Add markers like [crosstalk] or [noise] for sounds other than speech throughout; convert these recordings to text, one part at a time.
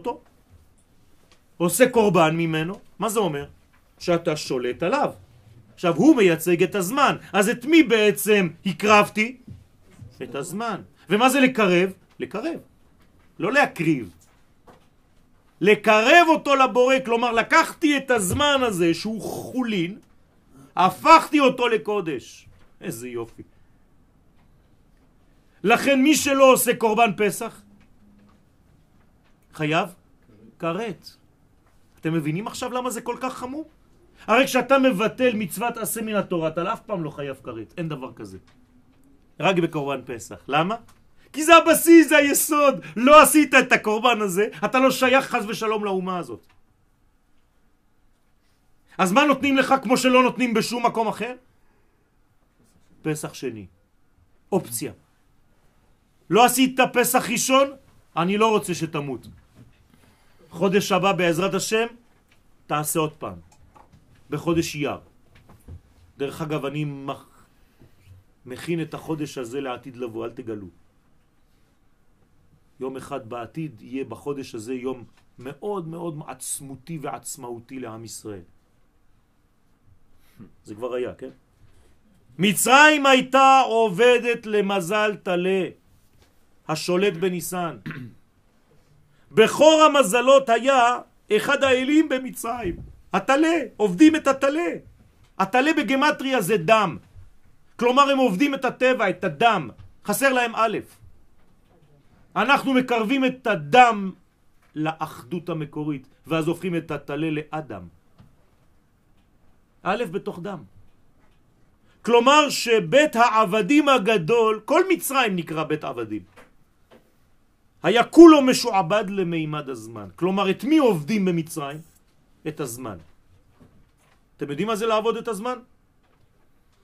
אותו, עושה קורבן ממנו, מה זה אומר? שאתה שולט עליו. עכשיו, הוא מייצג את הזמן, אז את מי בעצם הקרבתי? את הזמן. ומה זה לקרב? לקרב, לא להקריב. לקרב אותו לבורא, כלומר לקחתי את הזמן הזה שהוא חולין, הפכתי אותו לקודש. איזה יופי. לכן מי שלא עושה קורבן פסח, חייב כרת. אתם מבינים עכשיו למה זה כל כך חמור? הרי כשאתה מבטל מצוות עשה מן התורה, אתה אף פעם לא חייב כרת, אין דבר כזה. רק בקורבן פסח. למה? כי זה הבסיס, זה היסוד. לא עשית את הקורבן הזה, אתה לא שייך חז ושלום לאומה הזאת. אז מה נותנים לך כמו שלא נותנים בשום מקום אחר? פסח שני. אופציה. לא עשית פסח ראשון, אני לא רוצה שתמות. חודש הבא בעזרת השם, תעשה עוד פעם. בחודש אייר. דרך אגב, אני מח... מכין את החודש הזה לעתיד לבוא, אל תגלו. יום אחד בעתיד יהיה בחודש הזה יום מאוד מאוד עצמותי ועצמאותי לעם ישראל. זה כבר היה, כן? מצרים הייתה עובדת למזל תלה, השולט בניסן. בכור המזלות היה אחד האלים במצרים, התלה, עובדים את התלה. התלה בגמטריה זה דם. כלומר הם עובדים את הטבע, את הדם. חסר להם א'. אנחנו מקרבים את הדם לאחדות המקורית, ואז הופכים את התלה לאדם. א' בתוך דם. כלומר שבית העבדים הגדול, כל מצרים נקרא בית עבדים, היה כולו משועבד למימד הזמן. כלומר, את מי עובדים במצרים? את הזמן. אתם יודעים מה זה לעבוד את הזמן?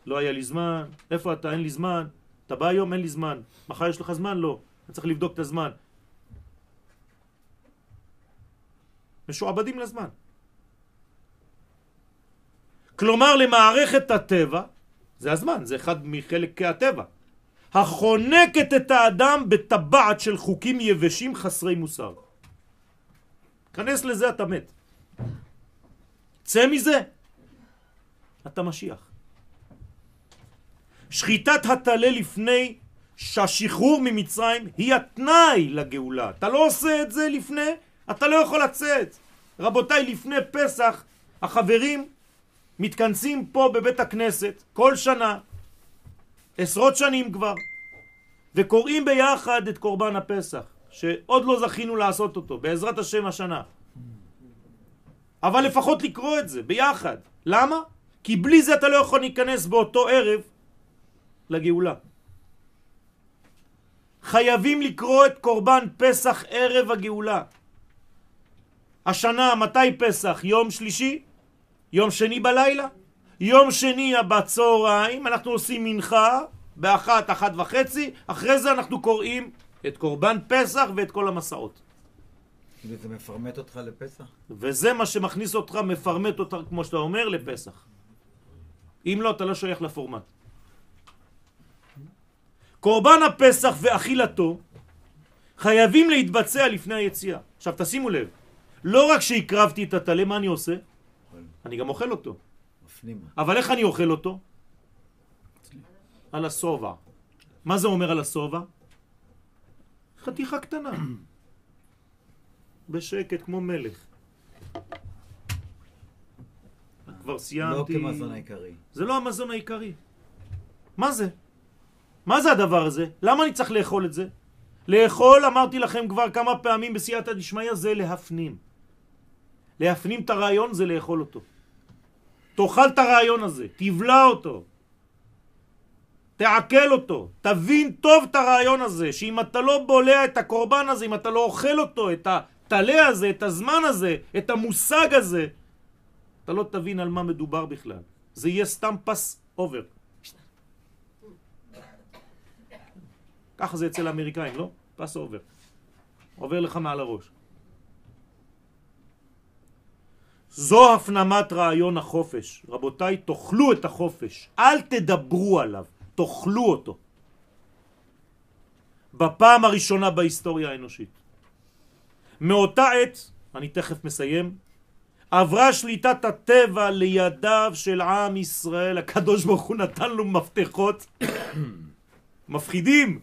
לא היה לי זמן, איפה אתה? אין לי זמן. אתה בא היום? אין לי זמן. מחר יש לך זמן? לא. אני צריך לבדוק את הזמן. משועבדים לזמן. כלומר, למערכת הטבע, זה הזמן, זה אחד מחלקי הטבע, החונקת את האדם בטבעת של חוקים יבשים חסרי מוסר. כנס לזה אתה מת. צא מזה, אתה משיח. שחיטת הטלה לפני שהשחרור ממצרים היא התנאי לגאולה. אתה לא עושה את זה לפני, אתה לא יכול לצאת. רבותיי, לפני פסח החברים מתכנסים פה בבית הכנסת כל שנה, עשרות שנים כבר, וקוראים ביחד את קורבן הפסח, שעוד לא זכינו לעשות אותו, בעזרת השם השנה. אבל לפחות לקרוא את זה ביחד. למה? כי בלי זה אתה לא יכול להיכנס באותו ערב לגאולה. חייבים לקרוא את קורבן פסח ערב הגאולה. השנה, מתי פסח? יום שלישי? יום שני בלילה? יום שני בצהריים אנחנו עושים מנחה באחת, אחת וחצי, אחרי זה אנחנו קוראים את קורבן פסח ואת כל המסעות. וזה מפרמט אותך לפסח? וזה מה שמכניס אותך, מפרמט אותך, כמו שאתה אומר, לפסח. אם לא, אתה לא שייך לפורמט. קורבן הפסח ואכילתו חייבים להתבצע לפני היציאה. עכשיו תשימו לב, לא רק שהקרבתי את הטלה, מה אני עושה? אני גם אוכל אותו. אבל איך אני אוכל אותו? על הסובה. מה זה אומר על הסובה? חתיכה קטנה. בשקט כמו מלך. כבר סיימתי. לא כמזון העיקרי. זה לא המזון העיקרי. מה זה? מה זה הדבר הזה? למה אני צריך לאכול את זה? לאכול, אמרתי לכם כבר כמה פעמים בסייעתא דשמיא, זה להפנים. להפנים את הרעיון זה לאכול אותו. תאכל את הרעיון הזה, תבלע אותו, תעכל אותו, תבין טוב את הרעיון הזה, שאם אתה לא בולע את הקורבן הזה, אם אתה לא אוכל אותו, את הטלה הזה, את הזמן הזה, את המושג הזה, אתה לא תבין על מה מדובר בכלל. זה יהיה סתם Passover. ככה זה אצל האמריקאים, לא? Passover. עובר לך מעל הראש. זו הפנמת רעיון החופש. רבותיי, תאכלו את החופש. אל תדברו עליו, תאכלו אותו. בפעם הראשונה בהיסטוריה האנושית. מאותה עת, אני תכף מסיים, עברה שליטת הטבע לידיו של עם ישראל. הקדוש ברוך הוא נתן לו מפתחות [coughs] מפחידים.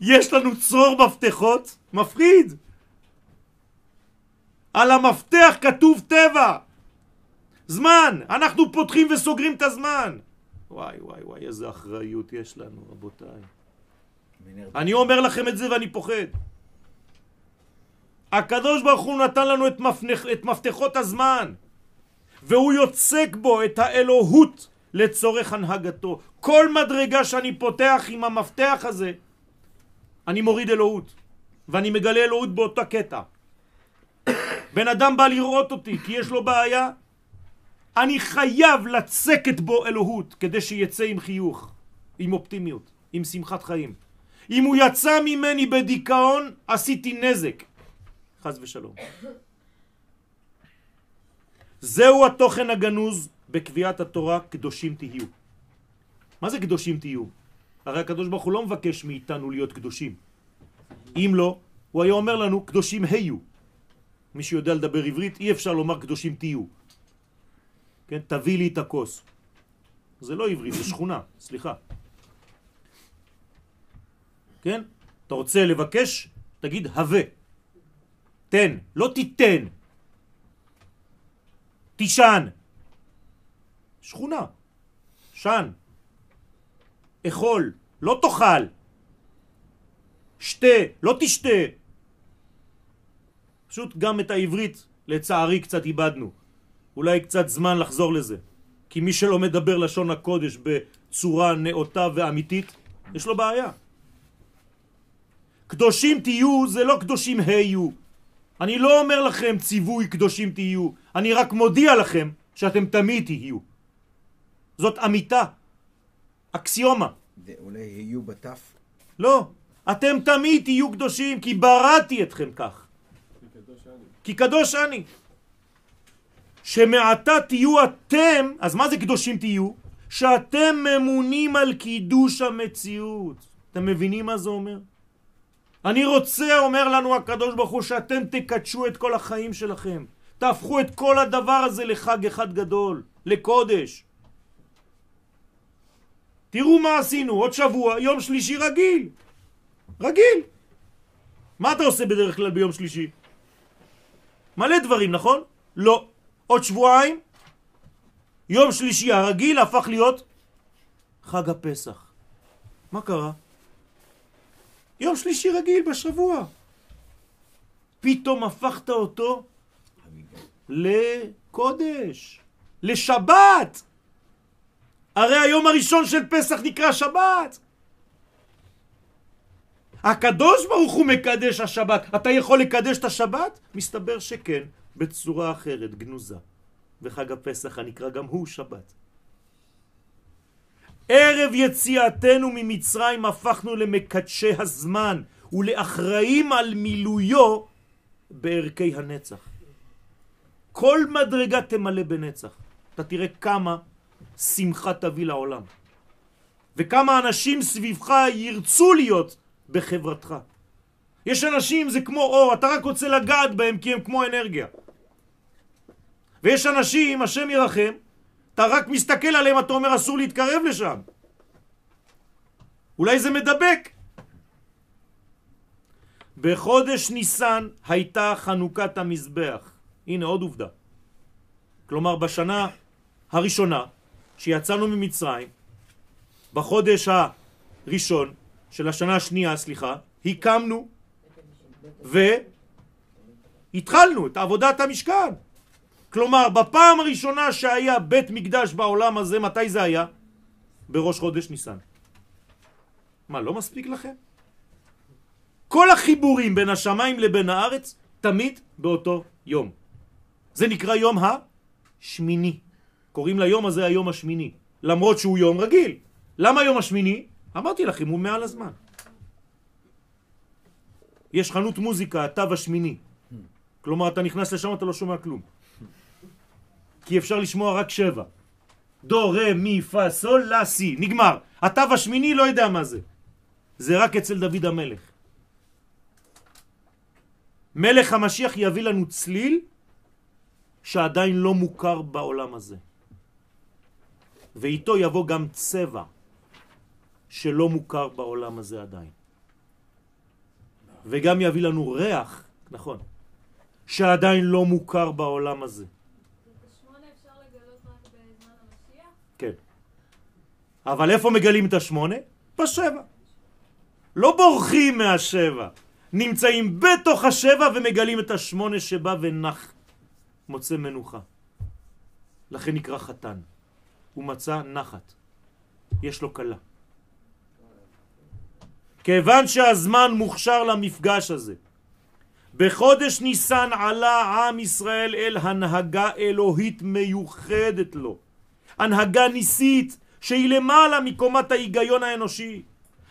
יש לנו צרור מפתחות מפחיד. על המפתח כתוב טבע. זמן, אנחנו פותחים וסוגרים את הזמן. וואי וואי וואי, איזה אחריות יש לנו, רבותיי. אני אומר לכם את זה ואני פוחד. הקדוש ברוך הוא נתן לנו את, מפנח, את מפתחות הזמן, והוא יוצק בו את האלוהות לצורך הנהגתו. כל מדרגה שאני פותח עם המפתח הזה, אני מוריד אלוהות, ואני מגלה אלוהות באותה קטע. בן אדם בא לראות אותי כי יש לו בעיה, אני חייב לצקת בו אלוהות כדי שיצא עם חיוך, עם אופטימיות, עם שמחת חיים. אם הוא יצא ממני בדיכאון, עשיתי נזק. חז ושלום. זהו התוכן הגנוז בקביעת התורה, קדושים תהיו. מה זה קדושים תהיו? הרי הקדוש ברוך הוא לא מבקש מאיתנו להיות קדושים. אם לא, הוא היה אומר לנו, קדושים היו. מי שיודע לדבר עברית, אי אפשר לומר קדושים תהיו. כן, תביא לי את הכוס. זה לא עברית, זה שכונה, סליחה. כן? אתה רוצה לבקש, תגיד הווה. תן, לא תיתן. תישן. שכונה. שן. אכול, לא תאכל. שתה, לא תשתה. פשוט גם את העברית, לצערי, קצת איבדנו. אולי קצת זמן לחזור לזה. כי מי שלא מדבר לשון הקודש בצורה נאותה ואמיתית, יש לו בעיה. קדושים תהיו זה לא קדושים היו. אני לא אומר לכם ציווי קדושים תהיו, אני רק מודיע לכם שאתם תמיד תהיו. זאת אמיתה, אקסיומה. זה אולי יהיו בתף? לא, אתם תמיד תהיו קדושים כי בראתי אתכם כך. כי קדוש אני. שמעתה תהיו אתם, אז מה זה קדושים תהיו? שאתם ממונים על קידוש המציאות. אתם מבינים מה זה אומר? אני רוצה, אומר לנו הקדוש ברוך הוא, שאתם תקדשו את כל החיים שלכם. תהפכו את כל הדבר הזה לחג אחד גדול, לקודש. תראו מה עשינו, עוד שבוע, יום שלישי רגיל. רגיל. מה אתה עושה בדרך כלל ביום שלישי? מלא דברים, נכון? לא. עוד שבועיים, יום שלישי הרגיל הפך להיות חג הפסח. מה קרה? יום שלישי רגיל בשבוע. פתאום הפכת אותו לקודש, לשבת. הרי היום הראשון של פסח נקרא שבת. הקדוש ברוך הוא מקדש השבת. אתה יכול לקדש את השבת? מסתבר שכן, בצורה אחרת, גנוזה. וחג הפסח הנקרא גם הוא שבת. ערב יציאתנו ממצרים הפכנו למקדשי הזמן ולאחראים על מילויו בערכי הנצח. כל מדרגה תמלא בנצח. אתה תראה כמה שמחה תביא לעולם. וכמה אנשים סביבך ירצו להיות בחברתך. יש אנשים, זה כמו אור, אתה רק רוצה לגעת בהם כי הם כמו אנרגיה. ויש אנשים, השם ירחם, אתה רק מסתכל עליהם, אתה אומר אסור להתקרב לשם. אולי זה מדבק. בחודש ניסן הייתה חנוכת המזבח. הנה עוד עובדה. כלומר בשנה הראשונה שיצאנו ממצרים, בחודש הראשון של השנה השנייה, סליחה, הקמנו והתחלנו את עבודת המשכן. כלומר, בפעם הראשונה שהיה בית מקדש בעולם הזה, מתי זה היה? בראש חודש ניסן. מה, לא מספיק לכם? כל החיבורים בין השמיים לבין הארץ תמיד באותו יום. זה נקרא יום השמיני. קוראים ליום הזה היום השמיני, למרות שהוא יום רגיל. למה יום השמיני? אמרתי לכם, הוא מעל הזמן. יש חנות מוזיקה, התו השמיני. כלומר, אתה נכנס לשם, אתה לא שומע כלום. כי אפשר לשמוע רק שבע. דו, רה, מי, פה, סול, לה, סי. נגמר. התו השמיני לא יודע מה זה. זה רק אצל דוד המלך. מלך המשיח יביא לנו צליל שעדיין לא מוכר בעולם הזה. ואיתו יבוא גם צבע שלא מוכר בעולם הזה עדיין. וגם יביא לנו ריח, נכון, שעדיין לא מוכר בעולם הזה. כן. אבל איפה מגלים את השמונה? בשבע. לא בורחים מהשבע. נמצאים בתוך השבע ומגלים את השמונה שבא ונח, מוצא מנוחה. לכן נקרא חתן. הוא מצא נחת. יש לו קלה. כיוון שהזמן מוכשר למפגש הזה, בחודש ניסן עלה עם ישראל אל הנהגה אלוהית מיוחדת לו. הנהגה ניסית שהיא למעלה מקומת ההיגיון האנושי.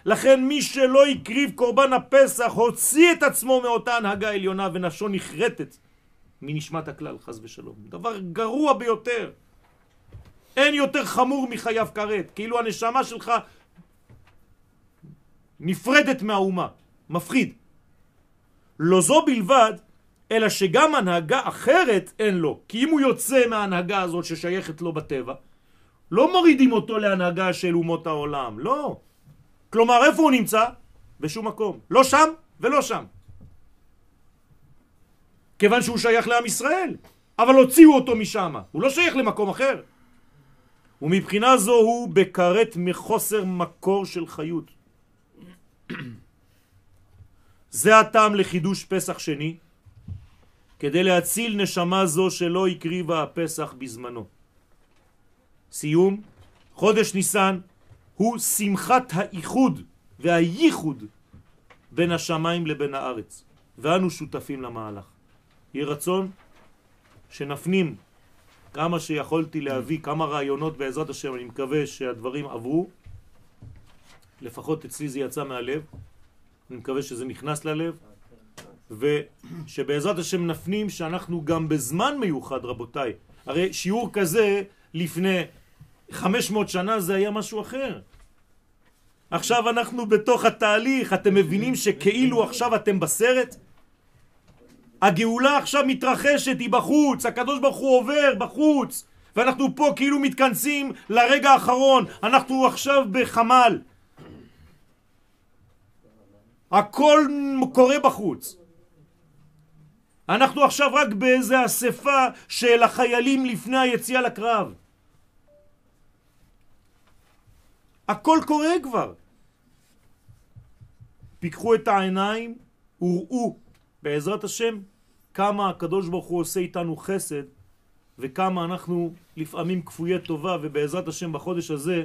לכן מי שלא הקריב קורבן הפסח הוציא את עצמו מאותה הנהגה עליונה ונפשו נחרטת מנשמת הכלל, חז ושלום. דבר גרוע ביותר. אין יותר חמור מחייו כרת, כאילו הנשמה שלך נפרדת מהאומה, מפחיד. לא זו בלבד, אלא שגם הנהגה אחרת אין לו. כי אם הוא יוצא מההנהגה הזאת ששייכת לו בטבע, לא מורידים אותו להנהגה של אומות העולם, לא. כלומר, איפה הוא נמצא? בשום מקום. לא שם ולא שם. כיוון שהוא שייך לעם ישראל, אבל הוציאו אותו משם. הוא לא שייך למקום אחר. ומבחינה זו הוא בקרת מחוסר מקור של חיות. [clears throat] זה הטעם לחידוש פסח שני, כדי להציל נשמה זו שלא הקריבה הפסח בזמנו. סיום, חודש ניסן הוא שמחת האיחוד והייחוד בין השמיים לבין הארץ, ואנו שותפים למהלך. יהיה רצון שנפנים כמה שיכולתי להביא, כמה רעיונות בעזרת השם, אני מקווה שהדברים עברו, לפחות אצלי זה יצא מהלב, אני מקווה שזה נכנס ללב, ושבעזרת השם נפנים שאנחנו גם בזמן מיוחד, רבותיי. הרי שיעור כזה לפני 500 שנה זה היה משהו אחר. עכשיו אנחנו בתוך התהליך, אתם מבינים שכאילו עכשיו אתם בסרט? הגאולה עכשיו מתרחשת, היא בחוץ, הקדוש ברוך הוא עובר בחוץ, ואנחנו פה כאילו מתכנסים לרגע האחרון, אנחנו עכשיו בחמ"ל. הכל קורה בחוץ. אנחנו עכשיו רק באיזה אספה של החיילים לפני היציאה לקרב. הכל קורה כבר. פיקחו את העיניים וראו בעזרת השם כמה הקדוש ברוך הוא עושה איתנו חסד וכמה אנחנו לפעמים כפויי טובה ובעזרת השם בחודש הזה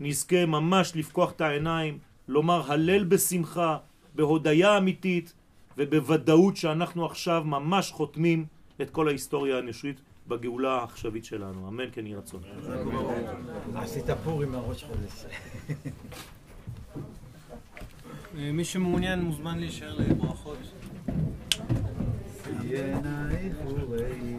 נזכה ממש לפקוח את העיניים, לומר הלל בשמחה, בהודיה אמיתית ובוודאות שאנחנו עכשיו ממש חותמים את כל ההיסטוריה האנושית בגאולה העכשווית שלנו. אמן כן יהי רצון. עשית פור עם הראש חודש. מי שמעוניין מוזמן להישאר לברכות. עינייך וראי.